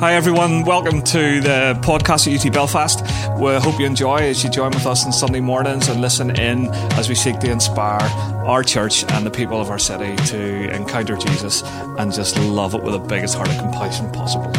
Hi, everyone. Welcome to the podcast at UT Belfast. We hope you enjoy as you join with us on Sunday mornings and listen in as we seek to inspire our church and the people of our city to encounter Jesus and just love it with the biggest heart of compassion possible.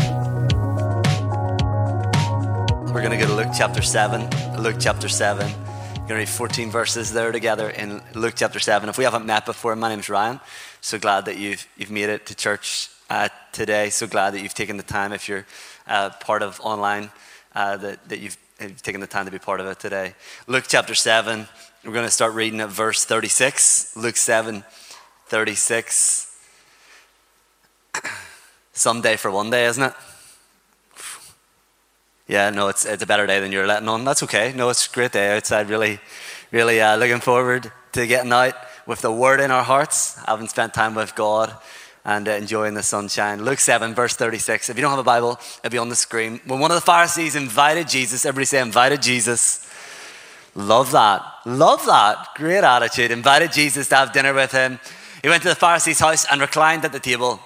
We're going to go to Luke chapter 7. Luke chapter 7. We're going to read 14 verses there together in Luke chapter 7. If we haven't met before, my name's Ryan. So glad that you've, you've made it to church uh, today. So glad that you've taken the time, if you're uh, part of online, uh, that, that you've, you've taken the time to be part of it today. Luke chapter 7, we're going to start reading at verse 36. Luke 7, 36. Someday for one day, isn't it? Yeah, no, it's, it's a better day than you're letting on. That's okay. No, it's a great day outside. Really, really uh, looking forward to getting out with the word in our hearts, having spent time with God and uh, enjoying the sunshine. Luke 7, verse 36. If you don't have a Bible, it'll be on the screen. When one of the Pharisees invited Jesus, everybody say, invited Jesus. Love that. Love that. Great attitude. Invited Jesus to have dinner with him. He went to the Pharisee's house and reclined at the table.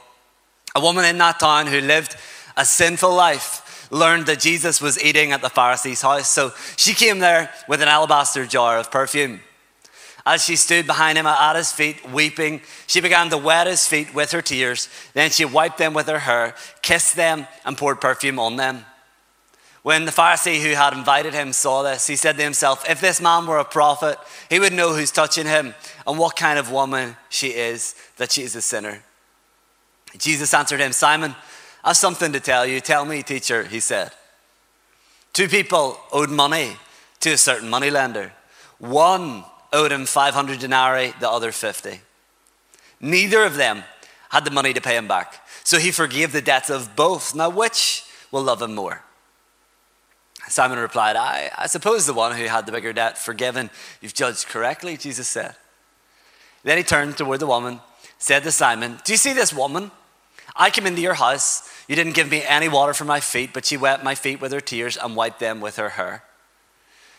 A woman in that town who lived a sinful life learned that Jesus was eating at the Pharisee's house. So she came there with an alabaster jar of perfume. As she stood behind him at his feet, weeping, she began to wet his feet with her tears. Then she wiped them with her hair, kissed them, and poured perfume on them. When the Pharisee who had invited him saw this, he said to himself, If this man were a prophet, he would know who's touching him and what kind of woman she is, that she is a sinner. Jesus answered him, Simon, I have something to tell you. Tell me, teacher, he said. Two people owed money to a certain moneylender. One owed him 500 denarii, the other 50. Neither of them had the money to pay him back. So he forgave the debts of both. Now, which will love him more? Simon replied, I, I suppose the one who had the bigger debt forgiven. You've judged correctly, Jesus said. Then he turned toward the woman, said to Simon, Do you see this woman? I came into your house. You didn't give me any water for my feet, but she wet my feet with her tears and wiped them with her hair.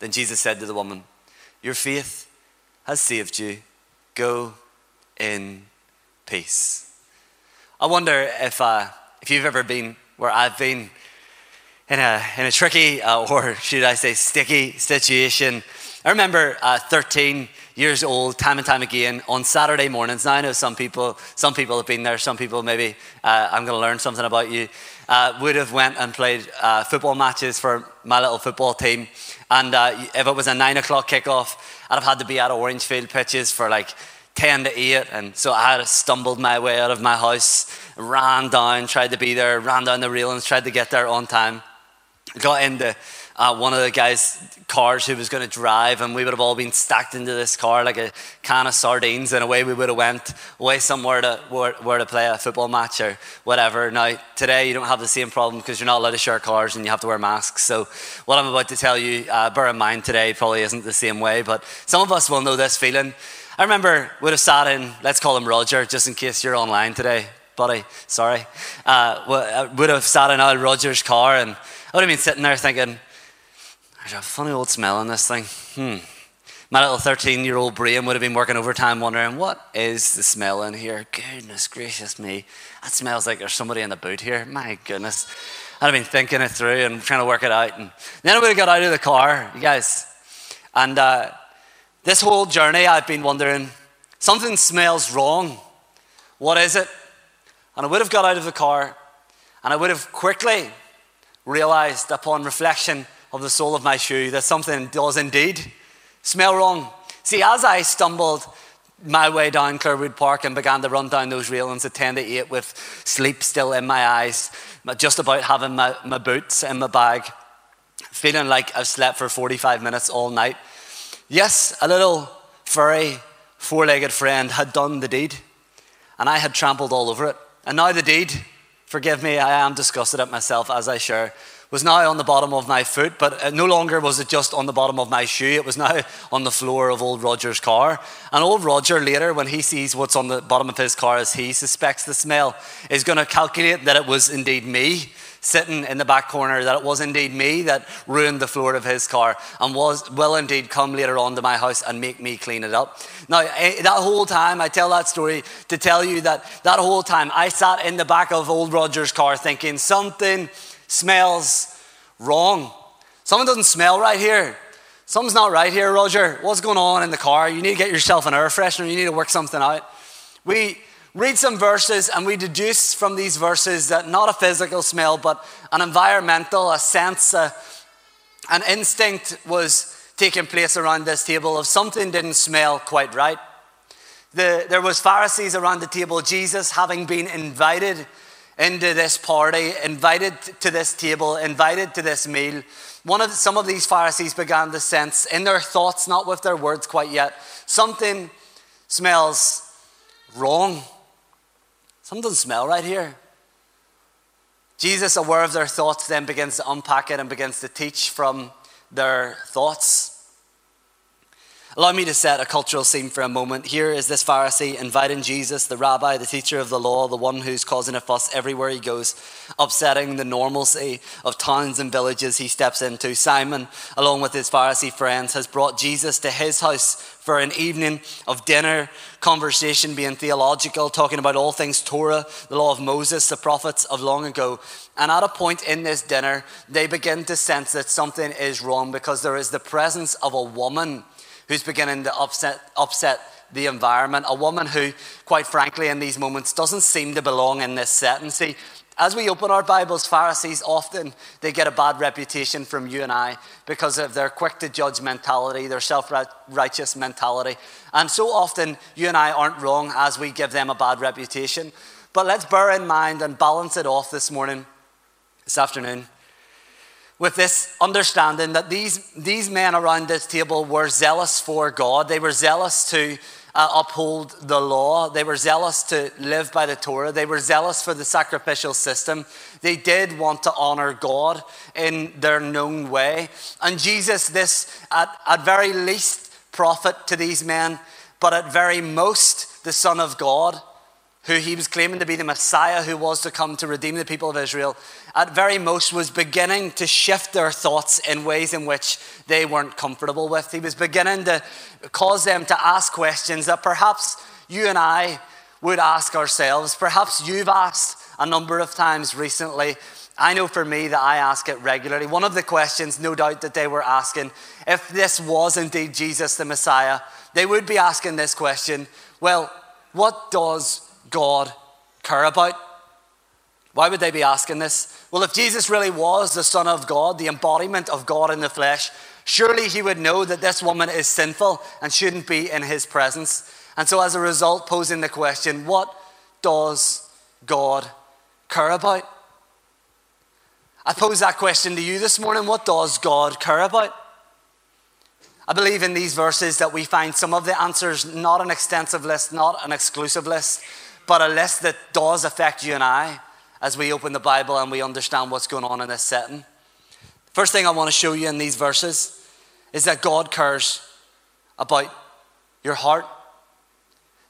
Then Jesus said to the woman, Your faith has saved you. Go in peace. I wonder if, uh, if you've ever been where I've been in a, in a tricky, uh, or should I say, sticky situation. I remember uh, 13 years old, time and time again, on Saturday mornings. Now I know some people, some people have been there. Some people maybe uh, I'm going to learn something about you. Uh, would have went and played uh, football matches for my little football team. And uh, if it was a nine o'clock kickoff, I'd have had to be at Orangefield pitches for like 10 to 8. And so I had stumbled my way out of my house, ran down, tried to be there, ran down the railings, tried to get there on time. Got into uh, one of the guys' cars who was going to drive, and we would have all been stacked into this car like a can of sardines, and away we would have went away somewhere to where, where to play a football match or whatever. Now today you don't have the same problem because you're not allowed to share cars and you have to wear masks. So what I'm about to tell you, uh, bear in mind today probably isn't the same way, but some of us will know this feeling. I remember would have sat in, let's call him Roger, just in case you're online today, buddy. Sorry, uh, would have sat in Al Roger's car and I would have been sitting there thinking, there's a funny old smell in this thing. Hmm. My little 13 year old brain would have been working overtime wondering, what is the smell in here? Goodness gracious me. That smells like there's somebody in the boot here. My goodness. I'd have been thinking it through and trying to work it out. And then I would have got out of the car, you guys. And uh, this whole journey, I've been wondering, something smells wrong. What is it? And I would have got out of the car and I would have quickly realized upon reflection of the sole of my shoe that something does indeed smell wrong. See, as I stumbled my way down Clarawood Park and began to run down those railings at 10 to 8 with sleep still in my eyes, just about having my, my boots in my bag, feeling like I've slept for 45 minutes all night. Yes, a little furry, four legged friend had done the deed, and I had trampled all over it. And now the deed forgive me, I am disgusted at myself as I share, was now on the bottom of my foot, but no longer was it just on the bottom of my shoe, it was now on the floor of old Roger's car. And old Roger later, when he sees what's on the bottom of his car as he suspects the smell, is going to calculate that it was indeed me sitting in the back corner that it was indeed me that ruined the floor of his car and was will indeed come later on to my house and make me clean it up. Now, eh, that whole time, I tell that story to tell you that that whole time I sat in the back of old Roger's car thinking something smells wrong. Something doesn't smell right here. Something's not right here, Roger. What's going on in the car? You need to get yourself an air freshener. You need to work something out. We read some verses and we deduce from these verses that not a physical smell, but an environmental, a sense, a, an instinct was taking place around this table of something didn't smell quite right. The, there was Pharisees around the table, Jesus having been invited into this party, invited to this table, invited to this meal. One of some of these Pharisees began to sense in their thoughts, not with their words quite yet, something smells wrong. Something doesn't smell right here. Jesus, aware of their thoughts, then begins to unpack it and begins to teach from their thoughts. Allow me to set a cultural scene for a moment. Here is this Pharisee inviting Jesus, the rabbi, the teacher of the law, the one who's causing a fuss everywhere he goes, upsetting the normalcy of towns and villages he steps into. Simon, along with his Pharisee friends, has brought Jesus to his house for an evening of dinner, conversation being theological, talking about all things Torah, the law of Moses, the prophets of long ago. And at a point in this dinner, they begin to sense that something is wrong because there is the presence of a woman who's beginning to upset, upset the environment. A woman who, quite frankly, in these moments doesn't seem to belong in this setting. See, as we open our Bibles, Pharisees often they get a bad reputation from you and I because of their quick to judge mentality, their self-righteous mentality. And so often you and I aren't wrong as we give them a bad reputation. But let's bear in mind and balance it off this morning, this afternoon with this understanding that these, these men around this table were zealous for God. They were zealous to uh, uphold the law. They were zealous to live by the Torah. They were zealous for the sacrificial system. They did want to honor God in their known way. And Jesus, this at, at very least prophet to these men, but at very most the Son of God who he was claiming to be the Messiah who was to come to redeem the people of Israel, at very most was beginning to shift their thoughts in ways in which they weren't comfortable with. He was beginning to cause them to ask questions that perhaps you and I would ask ourselves. Perhaps you've asked a number of times recently. I know for me that I ask it regularly. One of the questions, no doubt, that they were asking, if this was indeed Jesus the Messiah, they would be asking this question well, what does God care about? Why would they be asking this? Well, if Jesus really was the Son of God, the embodiment of God in the flesh, surely he would know that this woman is sinful and shouldn't be in his presence. And so, as a result, posing the question, what does God care about? I pose that question to you this morning. What does God care about? I believe in these verses that we find some of the answers, not an extensive list, not an exclusive list, but a list that does affect you and I as we open the Bible and we understand what's going on in this setting. First thing I want to show you in these verses is that God cares about your heart.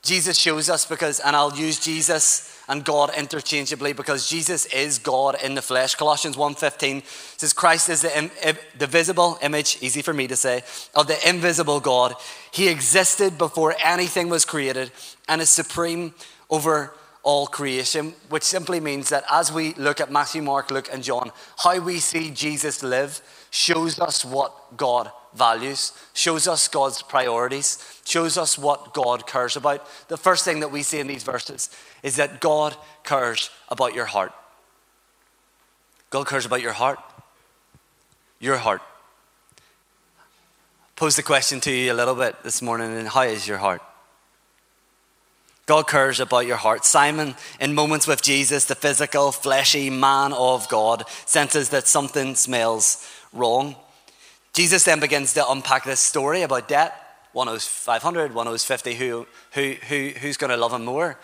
Jesus shows us because, and I'll use Jesus and God interchangeably because Jesus is God in the flesh. Colossians 1.15 says Christ is the, the visible image, easy for me to say, of the invisible God. He existed before anything was created and is supreme over all creation, which simply means that as we look at Matthew, Mark, Luke, and John, how we see Jesus live shows us what God values, shows us God's priorities, shows us what God cares about. The first thing that we see in these verses is that God cares about your heart. God cares about your heart. Your heart. Pose the question to you a little bit this morning, and how is your heart? God cares about your heart. Simon, in moments with Jesus, the physical, fleshy man of God, senses that something smells wrong. Jesus then begins to unpack this story about debt. One owes 500, one owes 50. Who, who, who, who's going to love him more?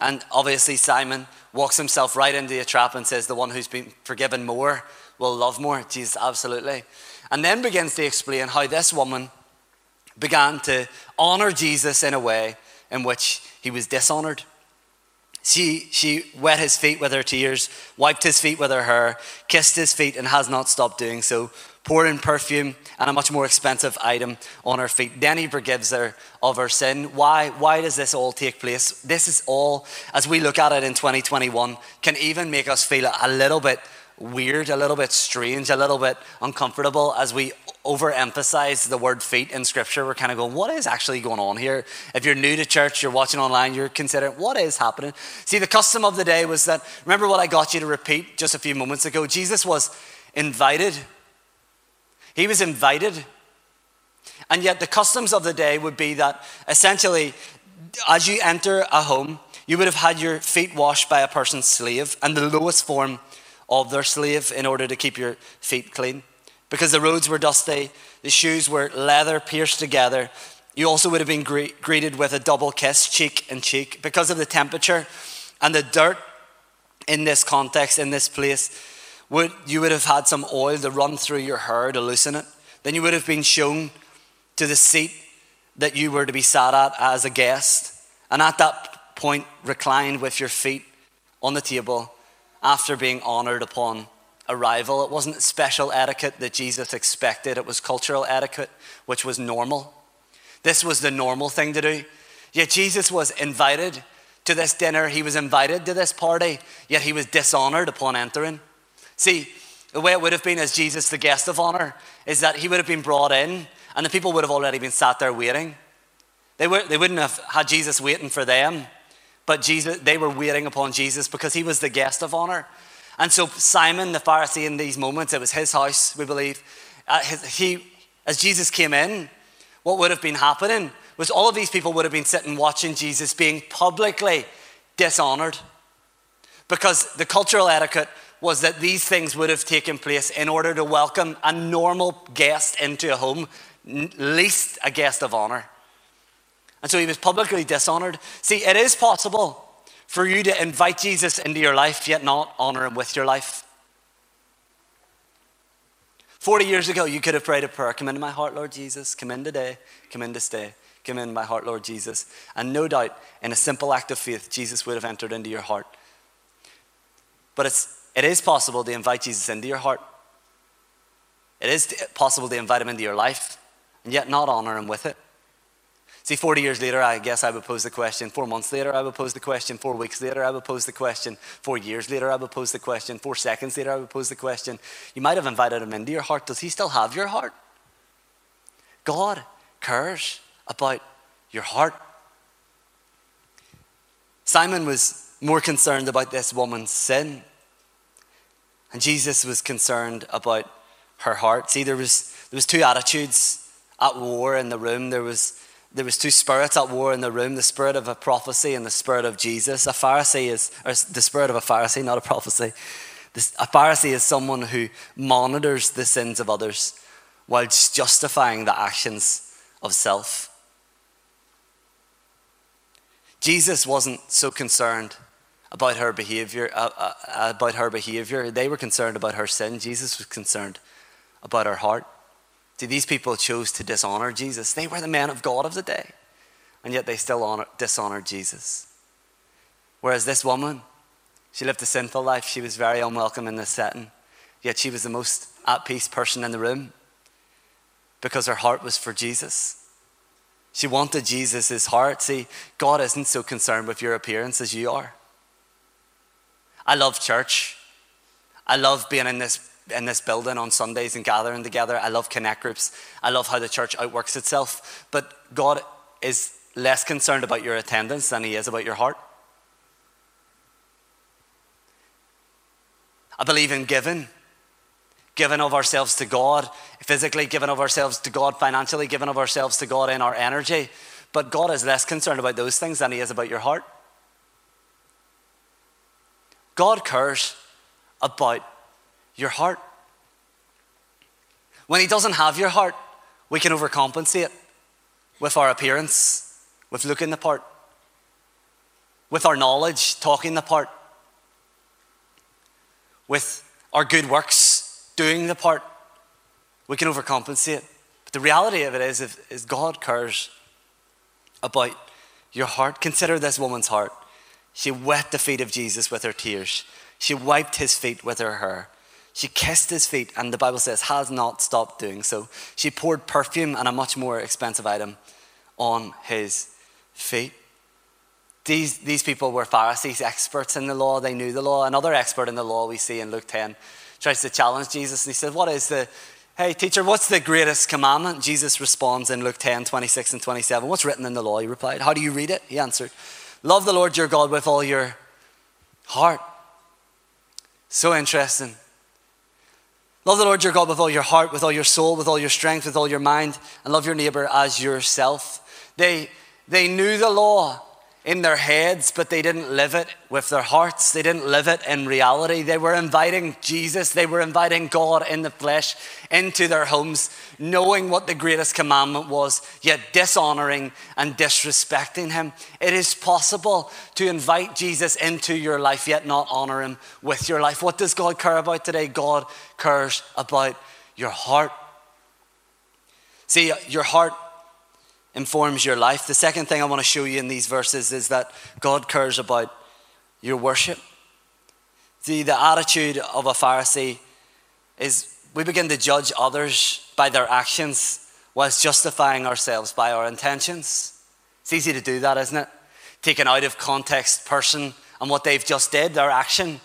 And obviously, Simon walks himself right into a trap and says, The one who's been forgiven more will love more. Jesus, absolutely. And then begins to explain how this woman began to honor Jesus in a way in which he was dishonored. She, she wet his feet with her tears, wiped his feet with her hair, kissed his feet, and has not stopped doing so, pouring perfume and a much more expensive item on her feet. Then he forgives her of her sin. Why? Why does this all take place? This is all, as we look at it in 2021, can even make us feel a little bit weird, a little bit strange, a little bit uncomfortable as we overemphasize the word feet in scripture. We're kind of going, what is actually going on here? If you're new to church, you're watching online, you're considering, what is happening? See, the custom of the day was that, remember what I got you to repeat just a few moments ago? Jesus was invited. He was invited. And yet, the customs of the day would be that essentially, as you enter a home, you would have had your feet washed by a person's slave and the lowest form of their slave in order to keep your feet clean. Because the roads were dusty, the shoes were leather pierced together. You also would have been gre- greeted with a double kiss, cheek and cheek. Because of the temperature and the dirt in this context, in this place, would, you would have had some oil to run through your hair to loosen it. Then you would have been shown to the seat that you were to be sat at as a guest. And at that point, reclined with your feet on the table after being honored upon arrival. It wasn't special etiquette that Jesus expected, it was cultural etiquette, which was normal. This was the normal thing to do. Yet Jesus was invited to this dinner, he was invited to this party, yet he was dishonored upon entering. See, the way it would have been as Jesus, the guest of honor, is that he would have been brought in and the people would have already been sat there waiting. They, were, they wouldn't have had Jesus waiting for them. But Jesus, they were waiting upon Jesus because he was the guest of honor. And so Simon, the Pharisee, in these moments, it was his house, we believe. Uh, his, he, as Jesus came in, what would have been happening was all of these people would have been sitting watching Jesus being publicly dishonored. Because the cultural etiquette was that these things would have taken place in order to welcome a normal guest into a home, least a guest of honor. And so he was publicly dishonored. See, it is possible for you to invite Jesus into your life, yet not honor him with your life. 40 years ago, you could have prayed a prayer Come into my heart, Lord Jesus. Come in today. Come in to stay. Come in my heart, Lord Jesus. And no doubt, in a simple act of faith, Jesus would have entered into your heart. But it's, it is possible to invite Jesus into your heart. It is possible to invite him into your life and yet not honor him with it. See, 40 years later, I guess I would pose the question. Four months later, I would pose the question. Four weeks later, I would pose the question. Four years later, I would pose the question. Four seconds later, I would pose the question. You might have invited him into your heart. Does he still have your heart? God cares about your heart. Simon was more concerned about this woman's sin, and Jesus was concerned about her heart. See, there was, there was two attitudes at war in the room. There was there was two spirits at war in the room the spirit of a prophecy and the spirit of jesus. A pharisee is or the spirit of a pharisee not a prophecy. A pharisee is someone who monitors the sins of others whilst justifying the actions of self. Jesus wasn't so concerned about her behavior uh, uh, about her behavior. They were concerned about her sin. Jesus was concerned about her heart See, these people chose to dishonor Jesus. They were the men of God of the day, and yet they still honor, dishonored Jesus. Whereas this woman, she lived a sinful life. She was very unwelcome in this setting, yet she was the most at peace person in the room because her heart was for Jesus. She wanted Jesus' heart. See, God isn't so concerned with your appearance as you are. I love church. I love being in this in this building on Sundays and gathering together. I love connect groups. I love how the church outworks itself. But God is less concerned about your attendance than He is about your heart. I believe in giving. Giving of ourselves to God, physically giving of ourselves to God, financially giving of ourselves to God in our energy. But God is less concerned about those things than He is about your heart. God cares about your heart. When He doesn't have your heart, we can overcompensate with our appearance, with looking the part. with our knowledge talking the part, with our good works doing the part, we can overcompensate. But the reality of it is, is God cares about your heart. Consider this woman's heart. She wet the feet of Jesus with her tears. She wiped his feet with her hair. She kissed his feet, and the Bible says, has not stopped doing so. She poured perfume and a much more expensive item on his feet. These, these people were Pharisees, experts in the law. They knew the law. Another expert in the law we see in Luke 10 tries to challenge Jesus, and he said, What is the, hey, teacher, what's the greatest commandment? Jesus responds in Luke 10, 26 and 27. What's written in the law? He replied, How do you read it? He answered, Love the Lord your God with all your heart. So interesting. Love the Lord your God with all your heart, with all your soul, with all your strength, with all your mind, and love your neighbor as yourself. They, they knew the law in their heads, but they didn't live it with their hearts. They didn't live it in reality. They were inviting Jesus, they were inviting God in the flesh into their homes, knowing what the greatest commandment was, yet dishonoring and disrespecting Him. It is possible to invite Jesus into your life, yet not honor Him with your life. What does God care about today? God cares about your heart. See, your heart informs your life. The second thing I want to show you in these verses is that God cares about your worship. See, the attitude of a Pharisee is we begin to judge others by their actions whilst justifying ourselves by our intentions. It's easy to do that, isn't it? Take an out of context person and what they've just did, their action,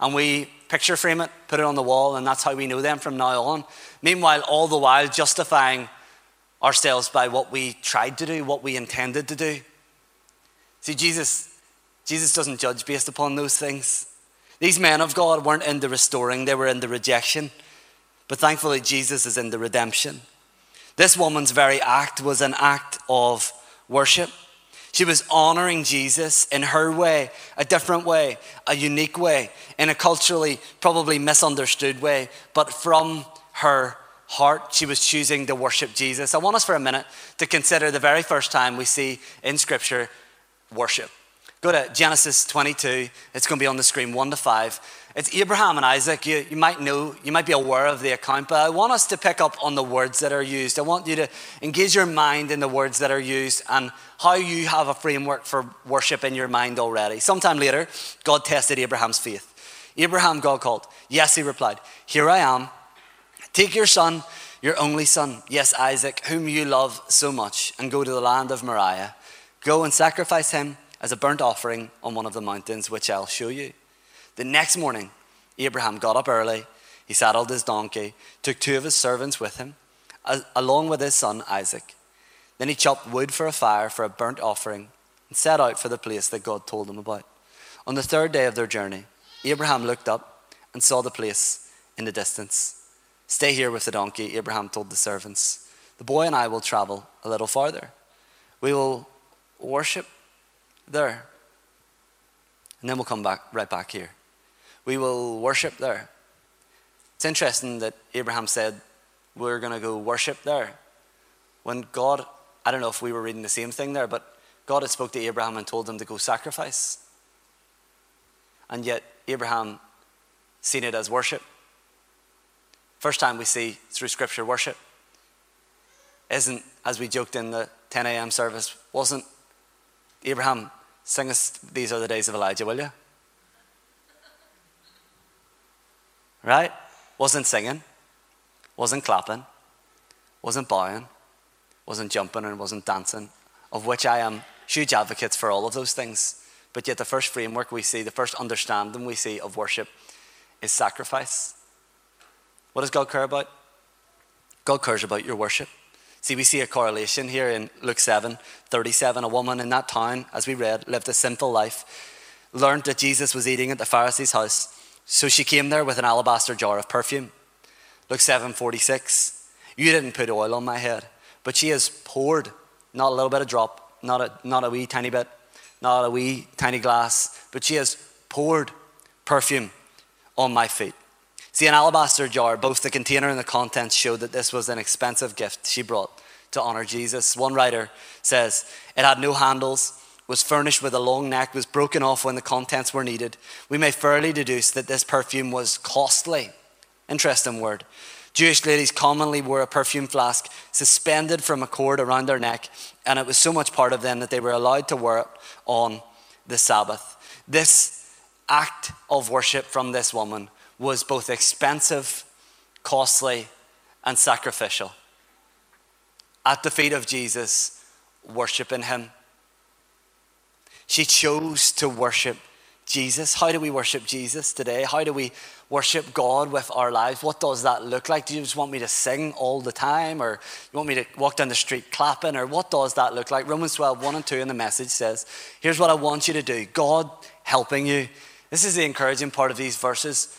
and we picture frame it, put it on the wall, and that's how we know them from now on. Meanwhile, all the while justifying ourselves by what we tried to do, what we intended to do. See, Jesus, Jesus doesn't judge based upon those things. These men of God weren't in the restoring, they were in the rejection. But thankfully, Jesus is in the redemption. This woman's very act was an act of worship. She was honoring Jesus in her way, a different way, a unique way, in a culturally probably misunderstood way, but from her heart, she was choosing to worship Jesus. I want us for a minute to consider the very first time we see in Scripture worship. Go to Genesis 22. It's going to be on the screen, 1 to 5. It's Abraham and Isaac. You, you might know, you might be aware of the account, but I want us to pick up on the words that are used. I want you to engage your mind in the words that are used and how you have a framework for worship in your mind already. Sometime later, God tested Abraham's faith. Abraham, God called. Yes, he replied. Here I am. Take your son, your only son, yes, Isaac, whom you love so much, and go to the land of Moriah. Go and sacrifice him as a burnt offering on one of the mountains which I'll show you. The next morning, Abraham got up early. He saddled his donkey, took two of his servants with him, along with his son Isaac. Then he chopped wood for a fire for a burnt offering and set out for the place that God told him about. On the third day of their journey, Abraham looked up and saw the place in the distance. Stay here with the donkey, Abraham told the servants. The boy and I will travel a little farther. We will worship there. And then we'll come back right back here. We will worship there. It's interesting that Abraham said, We're going to go worship there. When God, I don't know if we were reading the same thing there, but God had spoke to Abraham and told him to go sacrifice. And yet Abraham seen it as worship. First time we see through Scripture worship isn't, as we joked in the 10 a.m. service, wasn't Abraham, sing us These Are the Days of Elijah, will you? Right? Wasn't singing, wasn't clapping, wasn't bowing, wasn't jumping, and wasn't dancing, of which I am huge advocates for all of those things. But yet, the first framework we see, the first understanding we see of worship is sacrifice. What does God care about? God cares about your worship. See, we see a correlation here in Luke 7 37. A woman in that town, as we read, lived a sinful life, learned that Jesus was eating at the Pharisee's house, so she came there with an alabaster jar of perfume. Luke 7 46. You didn't put oil on my head, but she has poured, not a little bit of drop, not a, not a wee tiny bit, not a wee tiny glass, but she has poured perfume on my feet. See, an alabaster jar, both the container and the contents showed that this was an expensive gift she brought to honor Jesus. One writer says it had no handles, was furnished with a long neck, was broken off when the contents were needed, we may fairly deduce that this perfume was costly. Interesting word. Jewish ladies commonly wore a perfume flask suspended from a cord around their neck, and it was so much part of them that they were allowed to wear it on the Sabbath. This act of worship from this woman was both expensive, costly, and sacrificial. At the feet of Jesus, worshiping him. She chose to worship Jesus. How do we worship Jesus today? How do we worship God with our lives? What does that look like? Do you just want me to sing all the time? Or you want me to walk down the street clapping? Or what does that look like? Romans 12, 1 and 2 in the message says, Here's what I want you to do God helping you. This is the encouraging part of these verses.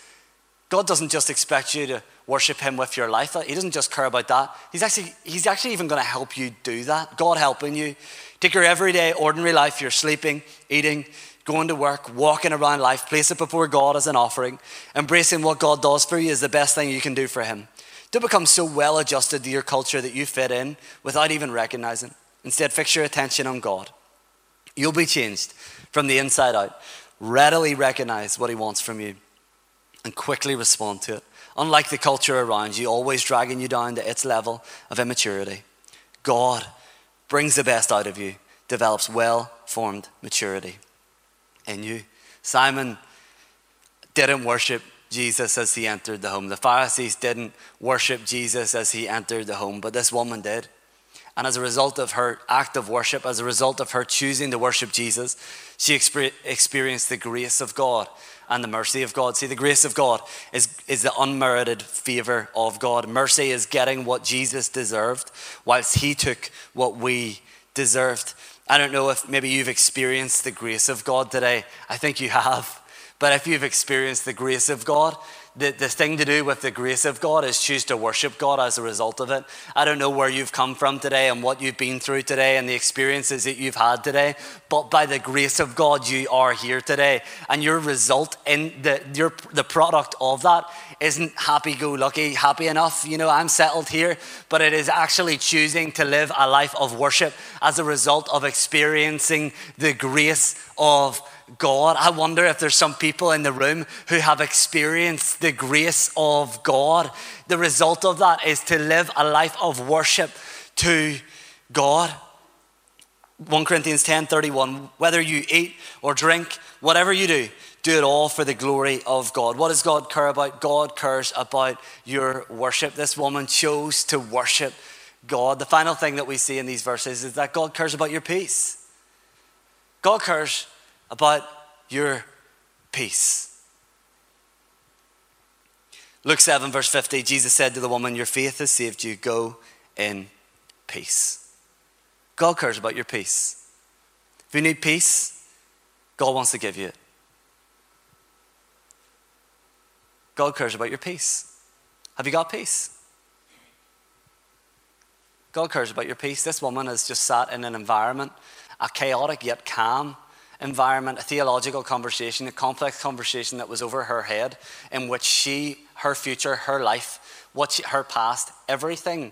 God doesn't just expect you to worship Him with your life. He doesn't just care about that. He's actually, he's actually even going to help you do that. God helping you. Take your everyday, ordinary life. You're sleeping, eating, going to work, walking around life, place it before God as an offering. Embracing what God does for you is the best thing you can do for Him. Don't become so well adjusted to your culture that you fit in without even recognizing. Instead, fix your attention on God. You'll be changed from the inside out. Readily recognize what He wants from you and quickly respond to it. Unlike the culture around you, always dragging you down to its level of immaturity, God brings the best out of you, develops well formed maturity in you. Simon didn't worship Jesus as he entered the home. The Pharisees didn't worship Jesus as he entered the home, but this woman did. And as a result of her act of worship, as a result of her choosing to worship Jesus, she experienced the grace of God and the mercy of God. See, the grace of God is, is the unmerited favor of God. Mercy is getting what Jesus deserved, whilst he took what we deserved. I don't know if maybe you've experienced the grace of God today. I think you have. But if you've experienced the grace of God, the, the thing to do with the grace of God is choose to worship God as a result of it. I don't know where you've come from today and what you've been through today and the experiences that you've had today, but by the grace of God, you are here today. And your result in the, your, the product of that isn't happy go lucky, happy enough, you know, I'm settled here, but it is actually choosing to live a life of worship as a result of experiencing the grace of God. I wonder if there's some people in the room who have experienced the grace of God. The result of that is to live a life of worship to God. 1 Corinthians 10:31 whether you eat or drink whatever you do do it all for the glory of God. What does God care about? God cares about your worship. This woman chose to worship God. The final thing that we see in these verses is that God cares about your peace. God cares about your peace. Luke 7, verse 50, Jesus said to the woman, Your faith has saved you. Go in peace. God cares about your peace. If you need peace, God wants to give you it. God cares about your peace. Have you got peace? God cares about your peace. This woman has just sat in an environment, a chaotic yet calm environment, a theological conversation, a complex conversation that was over her head, in which she, her future, her life, what she, her past, everything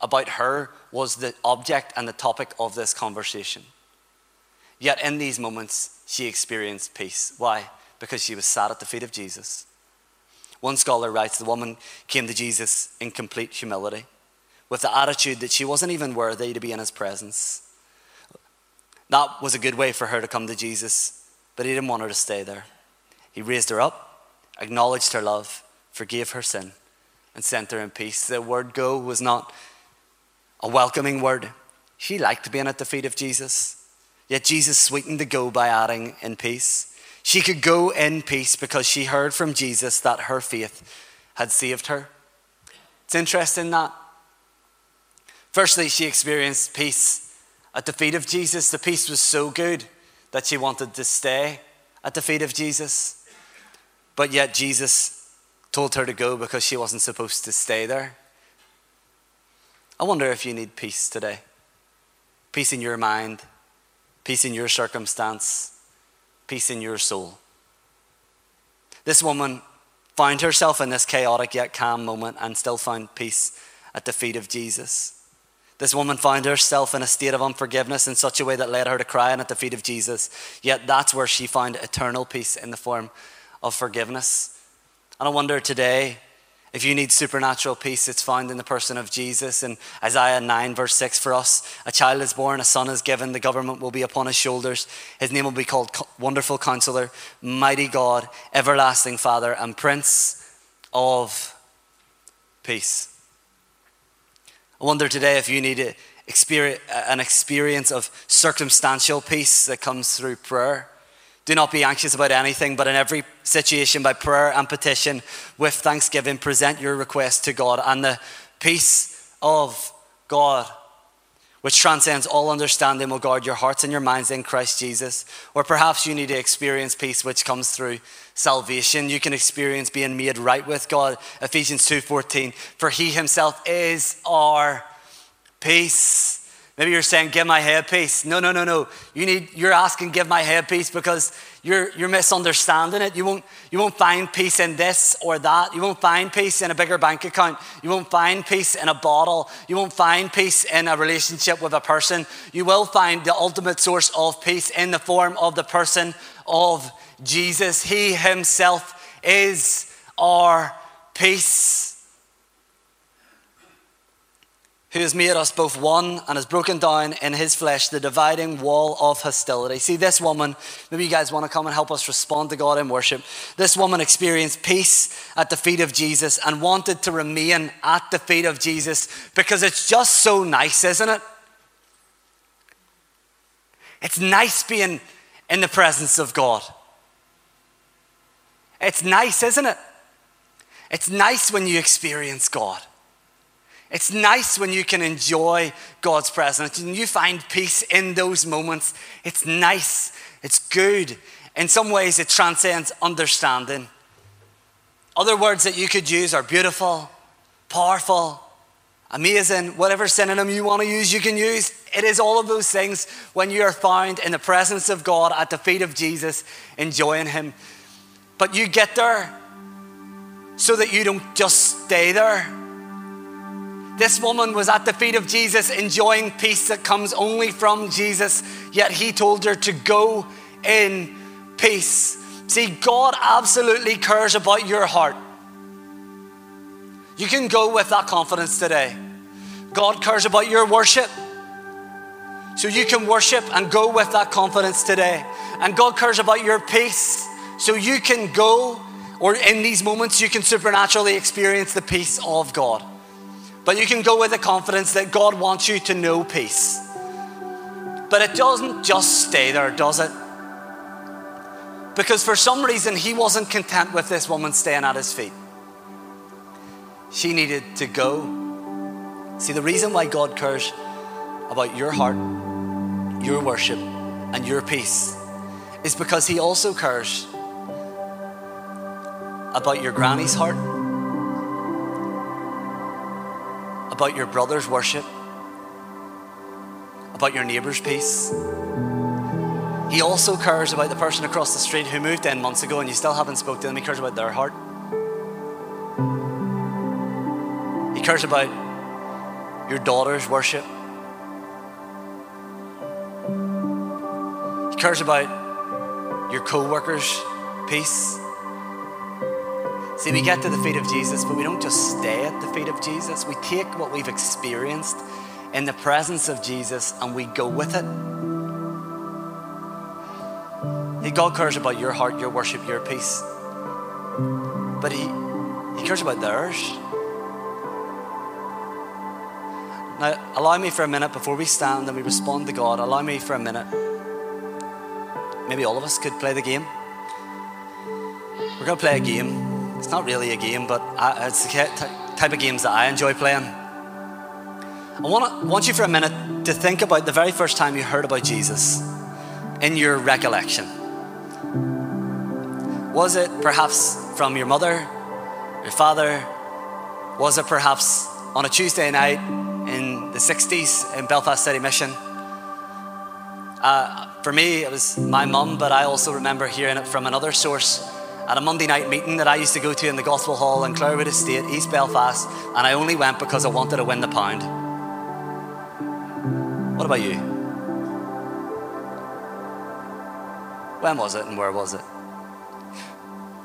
about her was the object and the topic of this conversation. Yet in these moments, she experienced peace. Why? Because she was sat at the feet of Jesus. One scholar writes the woman came to Jesus in complete humility, with the attitude that she wasn't even worthy to be in his presence. That was a good way for her to come to Jesus, but he didn't want her to stay there. He raised her up, acknowledged her love, forgave her sin, and sent her in peace. The word go was not a welcoming word. She liked being at the feet of Jesus. Yet Jesus sweetened the go by adding in peace. She could go in peace because she heard from Jesus that her faith had saved her. It's interesting that. Firstly, she experienced peace at the feet of Jesus. The peace was so good that she wanted to stay at the feet of Jesus. But yet Jesus told her to go because she wasn't supposed to stay there. I wonder if you need peace today peace in your mind, peace in your circumstance, peace in your soul. This woman found herself in this chaotic yet calm moment and still found peace at the feet of Jesus. This woman found herself in a state of unforgiveness in such a way that led her to crying at the feet of Jesus. Yet that's where she found eternal peace in the form of forgiveness. And I wonder today if you need supernatural peace, it's found in the person of Jesus. In Isaiah 9, verse 6, for us, a child is born, a son is given, the government will be upon his shoulders. His name will be called Wonderful Counselor, Mighty God, Everlasting Father, and Prince of Peace. I wonder today if you need uh, an experience of circumstantial peace that comes through prayer. Do not be anxious about anything, but in every situation, by prayer and petition, with thanksgiving, present your request to God. And the peace of God, which transcends all understanding, will guard your hearts and your minds in Christ Jesus. Or perhaps you need to experience peace which comes through salvation. You can experience being made right with God. Ephesians 2:14. For he himself is our peace. Maybe you're saying, give my head peace. No, no, no, no. You need, you're asking, give my head peace because you're, you're misunderstanding it. You won't, you won't find peace in this or that. You won't find peace in a bigger bank account. You won't find peace in a bottle. You won't find peace in a relationship with a person. You will find the ultimate source of peace in the form of the person of Jesus. He himself is our peace. Who has made us both one and has broken down in his flesh the dividing wall of hostility. See, this woman, maybe you guys want to come and help us respond to God in worship. This woman experienced peace at the feet of Jesus and wanted to remain at the feet of Jesus because it's just so nice, isn't it? It's nice being in the presence of God. It's nice, isn't it? It's nice when you experience God. It's nice when you can enjoy God's presence and you find peace in those moments. It's nice, it's good. In some ways, it transcends understanding. Other words that you could use are beautiful, powerful, amazing, whatever synonym you want to use, you can use. It is all of those things when you are found in the presence of God at the feet of Jesus, enjoying Him. But you get there so that you don't just stay there. This woman was at the feet of Jesus enjoying peace that comes only from Jesus, yet he told her to go in peace. See, God absolutely cares about your heart. You can go with that confidence today. God cares about your worship. So you can worship and go with that confidence today. And God cares about your peace. So you can go, or in these moments, you can supernaturally experience the peace of God. But you can go with the confidence that God wants you to know peace. But it doesn't just stay there, does it? Because for some reason, he wasn't content with this woman staying at his feet. She needed to go. See, the reason why God cares about your heart, your worship, and your peace is because he also cares about your granny's heart, about your brother's worship, about your neighbor's peace. He also cares about the person across the street who moved in months ago and you still haven't spoken to them. He cares about their heart. He cares about your daughter's worship. He cares about your co worker's peace. See, we get to the feet of Jesus, but we don't just stay at the feet of Jesus. We take what we've experienced in the presence of Jesus and we go with it. God cares about your heart, your worship, your peace. But He, he cares about theirs. Now, allow me for a minute before we stand and we respond to God. Allow me for a minute. Maybe all of us could play the game. We're going to play a game. It's not really a game, but I, it's the type of games that I enjoy playing. I want, to, want you for a minute to think about the very first time you heard about Jesus in your recollection. Was it perhaps from your mother, your father? Was it perhaps on a Tuesday night in the 60s in Belfast City Mission? Uh, for me, it was my mum, but I also remember hearing it from another source at a Monday night meeting that I used to go to in the Gospel Hall in Clarawood Estate, East Belfast, and I only went because I wanted to win the pound. What about you? When was it and where was it?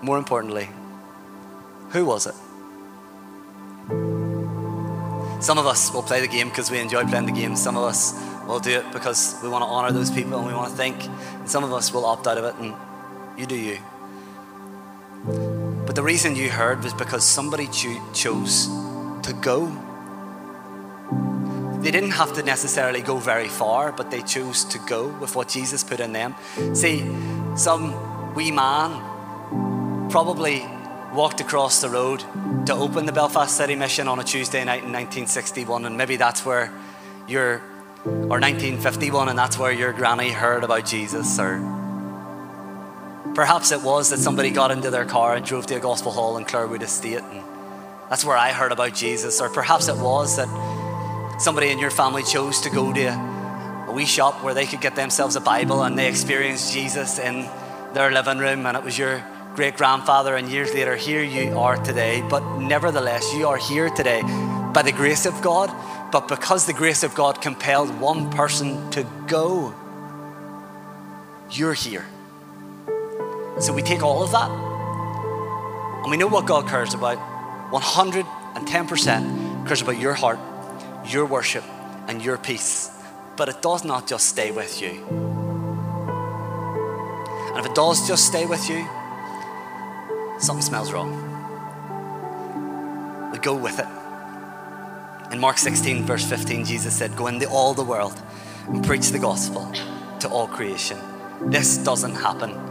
More importantly, who was it? Some of us will play the game because we enjoy playing the game. Some of us will do it because we want to honor those people and we want to think. And some of us will opt out of it and you do you. But the reason you heard was because somebody cho- chose to go. They didn't have to necessarily go very far, but they chose to go with what Jesus put in them. See, some wee man probably walked across the road to open the Belfast City Mission on a Tuesday night in 1961, and maybe that's where your or 1951, and that's where your granny heard about Jesus, or perhaps it was that somebody got into their car and drove to a gospel hall in Clarawood Estate, and that's where I heard about Jesus, or perhaps it was that somebody in your family chose to go to a wee shop where they could get themselves a Bible and they experienced Jesus in their living room, and it was your great grandfather, and years later, here you are today. But nevertheless, you are here today by the grace of God, but because the grace of God compelled one person to go, you're here. So we take all of that, and we know what God cares about 110% cares about your heart, your worship, and your peace. But it does not just stay with you. And if it does just stay with you, something smells wrong. We go with it. In Mark 16, verse 15, Jesus said, Go into all the world and preach the gospel to all creation. This doesn't happen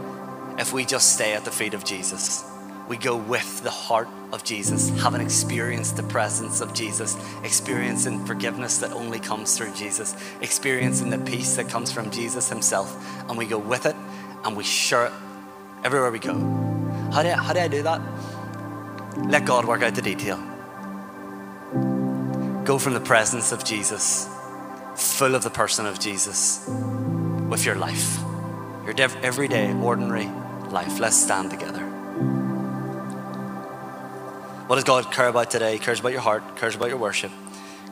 if we just stay at the feet of Jesus. We go with the heart of Jesus, having experienced the presence of Jesus, experiencing forgiveness that only comes through Jesus, experiencing the peace that comes from Jesus Himself, and we go with it and we share it everywhere we go. How do I, how do, I do that? Let God work out the detail. Go from the presence of Jesus, full of the person of Jesus, with your life, your everyday, ordinary life. Let's stand together. What does God care about today? He cares about your heart, cares about your worship,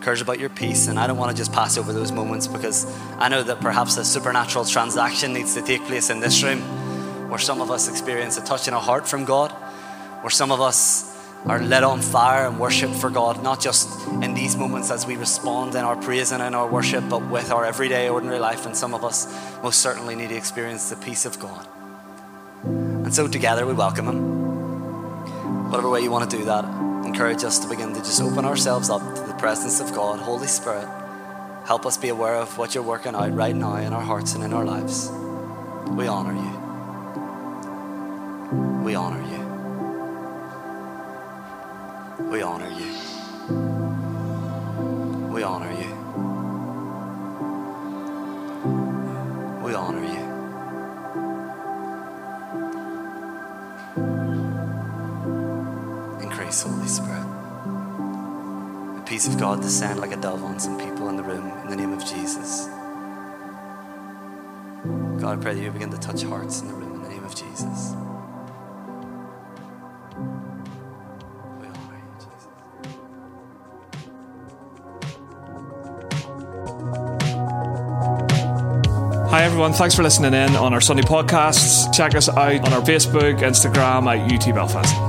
cares about your peace. And I don't want to just pass over those moments because I know that perhaps a supernatural transaction needs to take place in this room where some of us experience a touch in our heart from God, where some of us are lit on fire and worship for God, not just in these moments as we respond in our praise and in our worship, but with our everyday, ordinary life. And some of us most certainly need to experience the peace of God. And so together we welcome Him. Whatever way you want to do that, encourage us to begin to just open ourselves up to the presence of God. Holy Spirit, help us be aware of what you're working out right now in our hearts and in our lives. We honor you. We honor you. We honor you. We honor you. We honor you. Increase, Holy Spirit. The peace of God descend like a dove on some people in the room in the name of Jesus. God, I pray that you begin to touch hearts in the room in the name of Jesus. Hi, everyone. Thanks for listening in on our Sunday podcasts. Check us out on our Facebook, Instagram at UT Belfast.